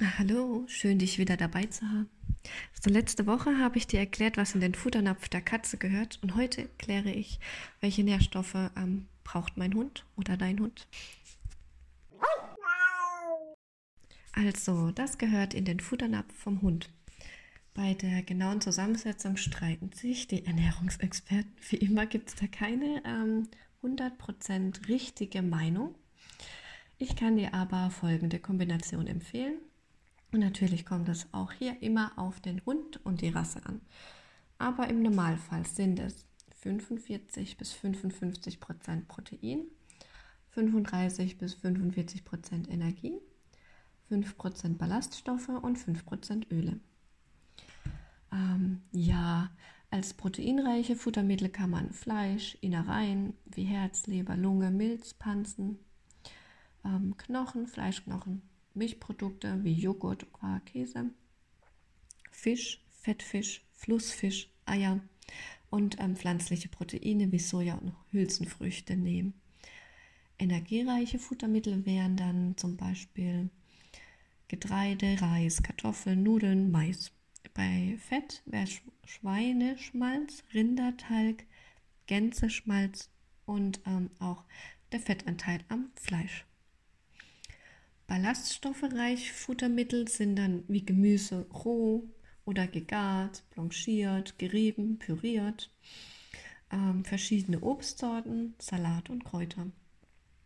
Hallo, schön dich wieder dabei zu haben. So, letzte Woche habe ich dir erklärt, was in den Futternapf der Katze gehört und heute kläre ich, welche Nährstoffe ähm, braucht mein Hund oder dein Hund. Also, das gehört in den Futternapf vom Hund. Bei der genauen Zusammensetzung streiten sich die Ernährungsexperten. Wie immer gibt es da keine ähm, 100% richtige Meinung. Ich kann dir aber folgende Kombination empfehlen. Und natürlich kommt es auch hier immer auf den Hund und die Rasse an. Aber im Normalfall sind es 45 bis 55 Prozent Protein, 35 bis 45 Prozent Energie, 5 Prozent Ballaststoffe und 5 Prozent Öle. Ähm, ja, als proteinreiche Futtermittel kann man Fleisch, Innereien wie Herz, Leber, Lunge, Milz, Pansen, ähm, Knochen, Fleischknochen, Milchprodukte wie Joghurt, Quark, Käse, Fisch, Fettfisch, Flussfisch, Eier und ähm, pflanzliche Proteine wie Soja und Hülsenfrüchte nehmen. Energiereiche Futtermittel wären dann zum Beispiel Getreide, Reis, Kartoffeln, Nudeln, Mais. Bei Fett wäre Schweineschmalz, Rindertalg, Gänseschmalz und ähm, auch der Fettanteil am Fleisch. Ballaststoffreich Futtermittel sind dann wie Gemüse roh oder gegart, blanchiert, gerieben, püriert, ähm, verschiedene Obstsorten, Salat und Kräuter.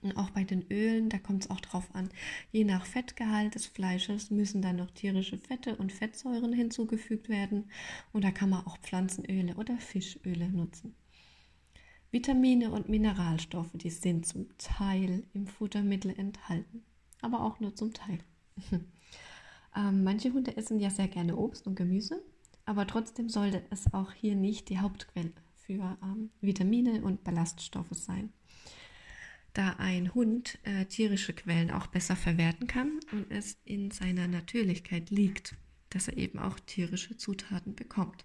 Und auch bei den Ölen, da kommt es auch drauf an, je nach Fettgehalt des Fleisches müssen dann noch tierische Fette und Fettsäuren hinzugefügt werden. Und da kann man auch Pflanzenöle oder Fischöle nutzen. Vitamine und Mineralstoffe, die sind zum Teil im Futtermittel enthalten, aber auch nur zum Teil. ähm, manche Hunde essen ja sehr gerne Obst und Gemüse, aber trotzdem sollte es auch hier nicht die Hauptquelle für ähm, Vitamine und Ballaststoffe sein da ein Hund äh, tierische Quellen auch besser verwerten kann und es in seiner Natürlichkeit liegt, dass er eben auch tierische Zutaten bekommt.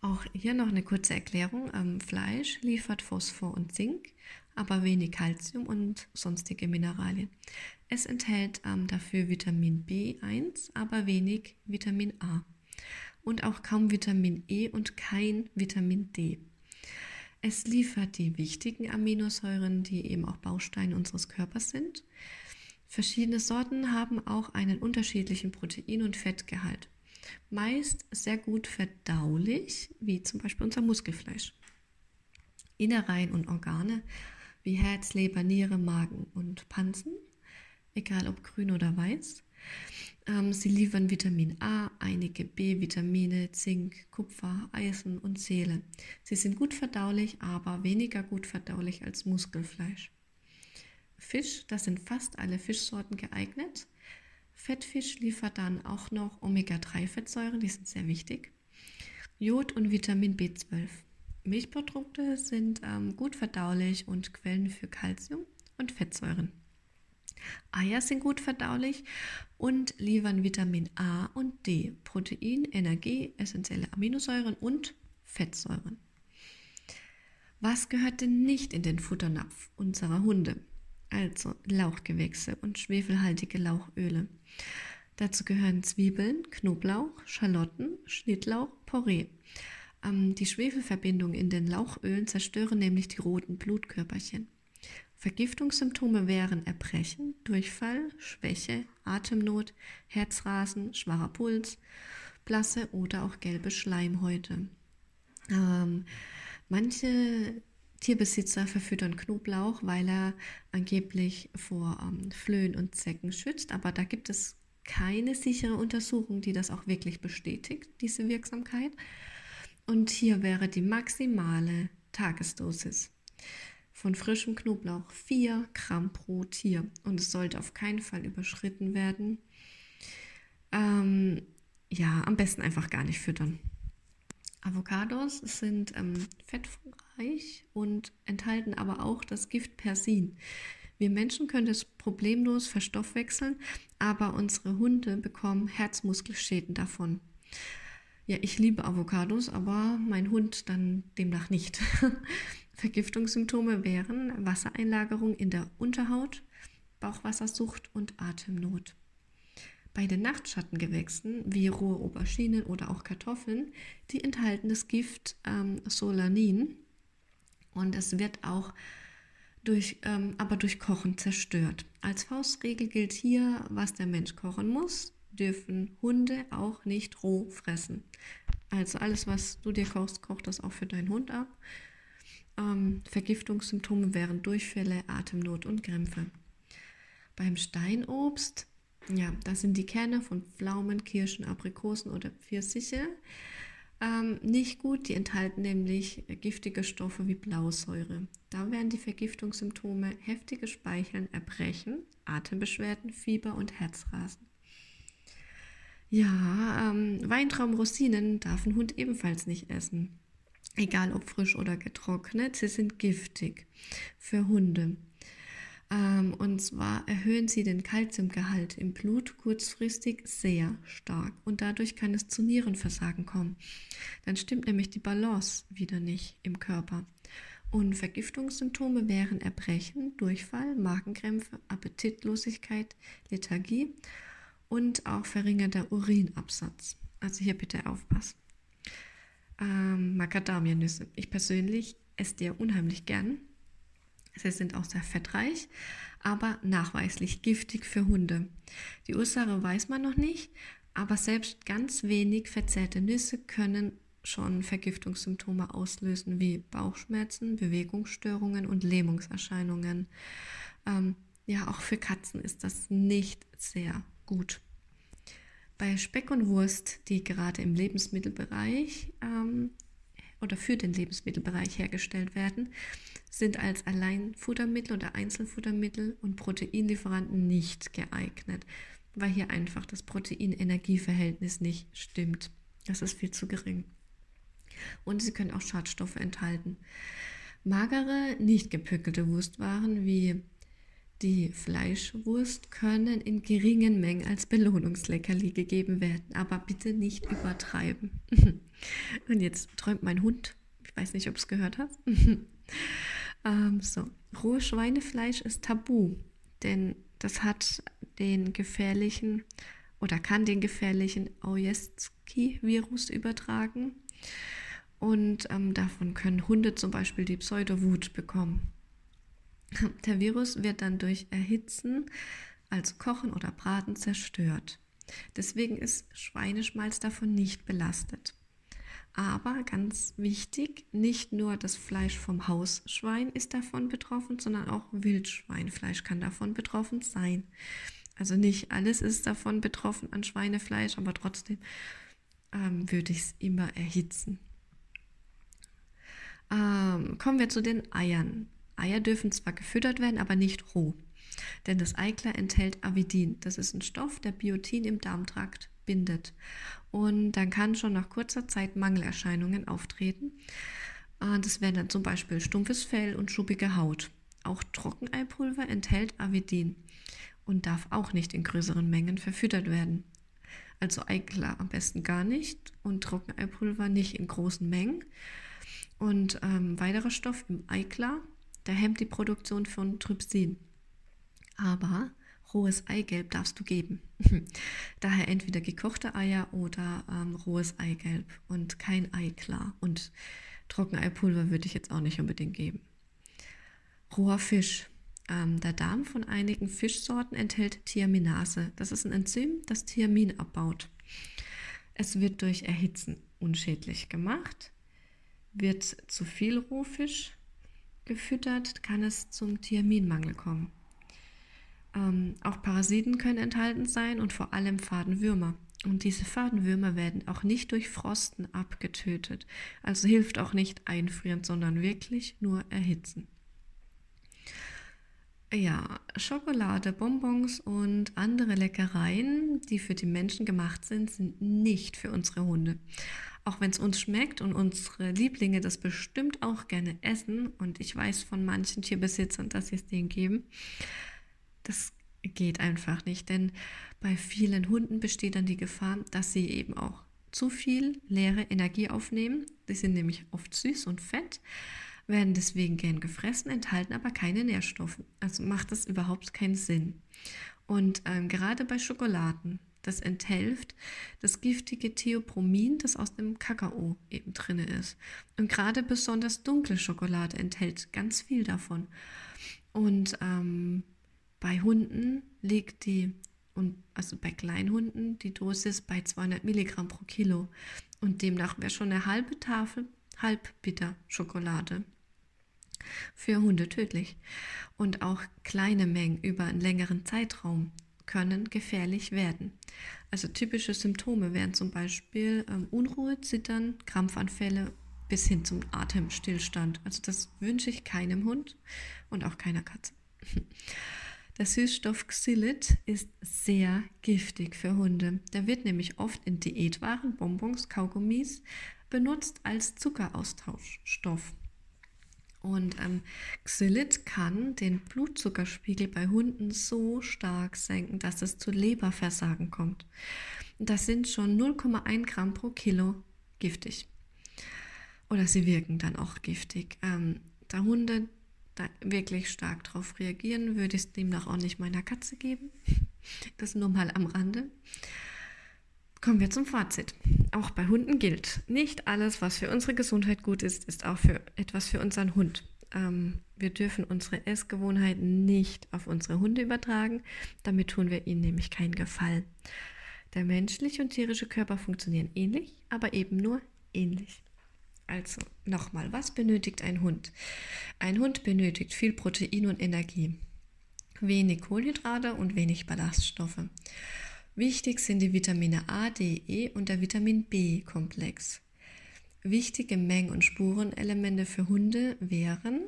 Auch hier noch eine kurze Erklärung. Ähm, Fleisch liefert Phosphor und Zink, aber wenig Kalzium und sonstige Mineralien. Es enthält ähm, dafür Vitamin B1, aber wenig Vitamin A und auch kaum Vitamin E und kein Vitamin D. Es liefert die wichtigen Aminosäuren, die eben auch Bausteine unseres Körpers sind. Verschiedene Sorten haben auch einen unterschiedlichen Protein- und Fettgehalt. Meist sehr gut verdaulich, wie zum Beispiel unser Muskelfleisch. Innereien und Organe wie Herz, Leber, Niere, Magen und Pansen, egal ob grün oder weiß, ähm, sie liefern Vitamin A, einige B-Vitamine, Zink, Kupfer, Eisen und Seele. Sie sind gut verdaulich, aber weniger gut verdaulich als Muskelfleisch. Fisch, da sind fast alle Fischsorten geeignet. Fettfisch liefert dann auch noch Omega-3-Fettsäuren, die sind sehr wichtig. Jod und Vitamin B12. Milchprodukte sind ähm, gut verdaulich und Quellen für Kalzium und Fettsäuren. Eier sind gut verdaulich und liefern Vitamin A und D, Protein, Energie, essentielle Aminosäuren und Fettsäuren. Was gehört denn nicht in den Futternapf unserer Hunde? Also Lauchgewächse und schwefelhaltige Lauchöle. Dazu gehören Zwiebeln, Knoblauch, Schalotten, Schnittlauch, Porree. Ähm, die Schwefelverbindungen in den Lauchölen zerstören nämlich die roten Blutkörperchen. Vergiftungssymptome wären Erbrechen, Durchfall, Schwäche, Atemnot, Herzrasen, schwacher Puls, blasse oder auch gelbe Schleimhäute. Ähm, manche Tierbesitzer verfüttern Knoblauch, weil er angeblich vor ähm, Flöhen und Zecken schützt, aber da gibt es keine sichere Untersuchung, die das auch wirklich bestätigt, diese Wirksamkeit. Und hier wäre die maximale Tagesdosis von frischem Knoblauch 4 Gramm pro Tier und es sollte auf keinen Fall überschritten werden. Ähm, ja, am besten einfach gar nicht füttern. Avocados sind ähm, fettreich und enthalten aber auch das Gift Persin. Wir Menschen können es problemlos verstoffwechseln, aber unsere Hunde bekommen Herzmuskelschäden davon. Ja, ich liebe Avocados, aber mein Hund dann demnach nicht. Vergiftungssymptome wären Wassereinlagerung in der Unterhaut, Bauchwassersucht und Atemnot. Bei den Nachtschattengewächsen wie rohe Auberginen oder auch Kartoffeln, die enthalten das Gift ähm, Solanin und es wird auch durch, ähm, aber durch Kochen zerstört. Als Faustregel gilt hier, was der Mensch kochen muss, dürfen Hunde auch nicht roh fressen. Also alles, was du dir kochst, kocht das auch für deinen Hund ab. Ähm, Vergiftungssymptome wären Durchfälle, Atemnot und Krämpfe. Beim Steinobst, ja, das sind die Kerne von Pflaumen, Kirschen, Aprikosen oder Pfirsiche. Ähm, nicht gut, die enthalten nämlich giftige Stoffe wie Blausäure. Da wären die Vergiftungssymptome heftige Speicheln, Erbrechen, Atembeschwerden, Fieber und Herzrasen. Ja, ähm, Weintraumrosinen darf ein Hund ebenfalls nicht essen. Egal ob frisch oder getrocknet, sie sind giftig für Hunde. Ähm, und zwar erhöhen sie den Kalziumgehalt im Blut kurzfristig sehr stark und dadurch kann es zu Nierenversagen kommen. Dann stimmt nämlich die Balance wieder nicht im Körper. Und Vergiftungssymptome wären Erbrechen, Durchfall, Magenkrämpfe, Appetitlosigkeit, Lethargie und auch verringerter Urinabsatz. Also hier bitte aufpassen. Ähm, Macadamianüsse. Ich persönlich esse die unheimlich gern Sie sind auch sehr fettreich, aber nachweislich giftig für Hunde. Die Ursache weiß man noch nicht, aber selbst ganz wenig verzehrte Nüsse können schon Vergiftungssymptome auslösen wie Bauchschmerzen, Bewegungsstörungen und Lähmungserscheinungen. Ähm, ja, auch für Katzen ist das nicht sehr gut. Bei Speck und Wurst, die gerade im Lebensmittelbereich ähm, oder für den Lebensmittelbereich hergestellt werden, sind als Alleinfuttermittel oder Einzelfuttermittel und Proteinlieferanten nicht geeignet, weil hier einfach das Protein-Energieverhältnis nicht stimmt. Das ist viel zu gering. Und sie können auch Schadstoffe enthalten. Magere, nicht gepückelte Wurstwaren wie die Fleischwurst können in geringen Mengen als Belohnungsleckerli gegeben werden, aber bitte nicht übertreiben. Und jetzt träumt mein Hund. Ich weiß nicht, ob es gehört hast. ähm, so, rohes Schweinefleisch ist tabu, denn das hat den gefährlichen oder kann den gefährlichen Ojeski-Virus übertragen. Und ähm, davon können Hunde zum Beispiel die Pseudowut bekommen. Der Virus wird dann durch Erhitzen, also Kochen oder Braten, zerstört. Deswegen ist Schweineschmalz davon nicht belastet. Aber ganz wichtig, nicht nur das Fleisch vom Hausschwein ist davon betroffen, sondern auch Wildschweinfleisch kann davon betroffen sein. Also nicht alles ist davon betroffen an Schweinefleisch, aber trotzdem ähm, würde ich es immer erhitzen. Ähm, kommen wir zu den Eiern. Eier dürfen zwar gefüttert werden, aber nicht roh. Denn das Eiklar enthält Avidin. Das ist ein Stoff, der Biotin im Darmtrakt bindet. Und dann kann schon nach kurzer Zeit Mangelerscheinungen auftreten. Äh, das wären dann zum Beispiel stumpfes Fell und schuppige Haut. Auch Trockeneipulver enthält Avidin und darf auch nicht in größeren Mengen verfüttert werden. Also Eiklar am besten gar nicht und Trockeneipulver nicht in großen Mengen. Und ähm, weiterer Stoff im Eiklar, der hemmt die Produktion von Trypsin. Aber rohes Eigelb darfst du geben. Daher entweder gekochte Eier oder ähm, rohes Eigelb und kein Eiklar. Und Trockeneipulver würde ich jetzt auch nicht unbedingt geben. Roher Fisch. Ähm, der Darm von einigen Fischsorten enthält Thiaminase. Das ist ein Enzym, das Thiamin abbaut. Es wird durch Erhitzen unschädlich gemacht. Wird zu viel Rohfisch gefüttert, kann es zum Thiaminmangel kommen. Ähm, auch Parasiten können enthalten sein und vor allem Fadenwürmer. Und diese Fadenwürmer werden auch nicht durch Frosten abgetötet. Also hilft auch nicht einfrieren, sondern wirklich nur erhitzen. Ja, Schokolade, Bonbons und andere Leckereien, die für die Menschen gemacht sind, sind nicht für unsere Hunde. Auch wenn es uns schmeckt und unsere Lieblinge das bestimmt auch gerne essen und ich weiß von manchen Tierbesitzern, dass sie es denen geben, das geht einfach nicht, denn bei vielen Hunden besteht dann die Gefahr, dass sie eben auch zu viel leere Energie aufnehmen. Die sind nämlich oft süß und fett, werden deswegen gern gefressen, enthalten aber keine Nährstoffe. Also macht das überhaupt keinen Sinn. Und ähm, gerade bei Schokoladen Das enthält das giftige Theopromin, das aus dem Kakao eben drin ist. Und gerade besonders dunkle Schokolade enthält ganz viel davon. Und ähm, bei Hunden liegt die, und also bei Kleinhunden, die Dosis bei 200 Milligramm pro Kilo. Und demnach wäre schon eine halbe Tafel halbbitter Schokolade für Hunde tödlich. Und auch kleine Mengen über einen längeren Zeitraum können gefährlich werden. Also typische Symptome wären zum Beispiel ähm, Unruhe, Zittern, Krampfanfälle bis hin zum Atemstillstand. Also das wünsche ich keinem Hund und auch keiner Katze. Der Süßstoff Xylit ist sehr giftig für Hunde. Der wird nämlich oft in Diätwaren, Bonbons, Kaugummis benutzt als Zuckeraustauschstoff. Und ähm, Xylit kann den Blutzuckerspiegel bei Hunden so stark senken, dass es zu Leberversagen kommt. Das sind schon 0,1 Gramm pro Kilo giftig. Oder sie wirken dann auch giftig. Ähm, da Hunde da wirklich stark darauf reagieren, würde ich es demnach auch nicht meiner Katze geben. Das nur mal am Rande. Kommen wir zum Fazit. Auch bei Hunden gilt, nicht alles, was für unsere Gesundheit gut ist, ist auch für etwas für unseren Hund. Ähm, wir dürfen unsere Essgewohnheiten nicht auf unsere Hunde übertragen. Damit tun wir ihnen nämlich keinen Gefallen. Der menschliche und tierische Körper funktionieren ähnlich, aber eben nur ähnlich. Also nochmal, was benötigt ein Hund? Ein Hund benötigt viel Protein und Energie, wenig Kohlenhydrate und wenig Ballaststoffe. Wichtig sind die Vitamine A, D, E und der Vitamin B-Komplex. Wichtige Mengen- und Spurenelemente für Hunde wären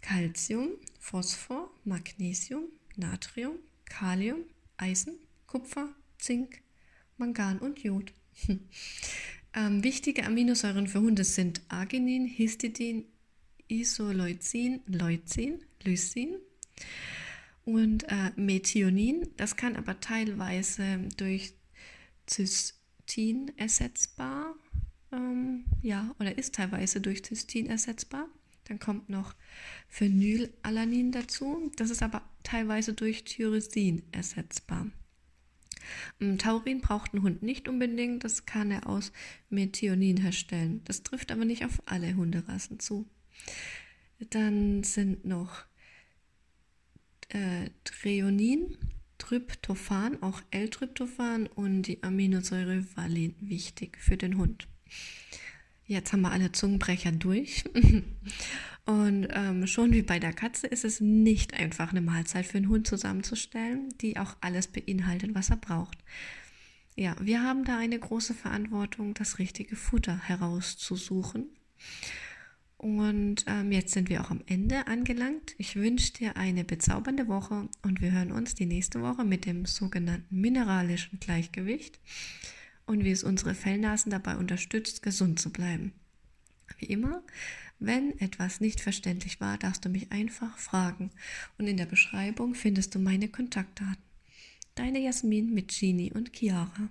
Calcium, Phosphor, Magnesium, Natrium, Kalium, Eisen, Kupfer, Zink, Mangan und Jod. ähm, wichtige Aminosäuren für Hunde sind Arginin, Histidin, Isoleucin, Leucin, Lysin und äh, Methionin. Das kann aber teilweise durch Cystin ersetzbar, ähm, ja, oder ist teilweise durch Cystin ersetzbar. Dann kommt noch Phenylalanin dazu. Das ist aber teilweise durch Tyrosin ersetzbar. Ähm, Taurin braucht ein Hund nicht unbedingt, das kann er aus Methionin herstellen. Das trifft aber nicht auf alle Hunderassen zu. Dann sind noch äh, Treonin, Tryptophan, auch L-Tryptophan und die Aminosäure Valin wichtig für den Hund. Jetzt haben wir alle Zungenbrecher durch. Und ähm, schon wie bei der Katze ist es nicht einfach, eine Mahlzeit für einen Hund zusammenzustellen, die auch alles beinhaltet, was er braucht. Ja, wir haben da eine große Verantwortung, das richtige Futter herauszusuchen. Und ähm, jetzt sind wir auch am Ende angelangt. Ich wünsche dir eine bezaubernde Woche und wir hören uns die nächste Woche mit dem sogenannten mineralischen Gleichgewicht und wie es unsere Fellnasen dabei unterstützt, gesund zu bleiben. Wie immer, wenn etwas nicht verständlich war, darfst du mich einfach fragen und in der Beschreibung findest du meine Kontaktdaten. Deine Jasmin mit Genie und Chiara.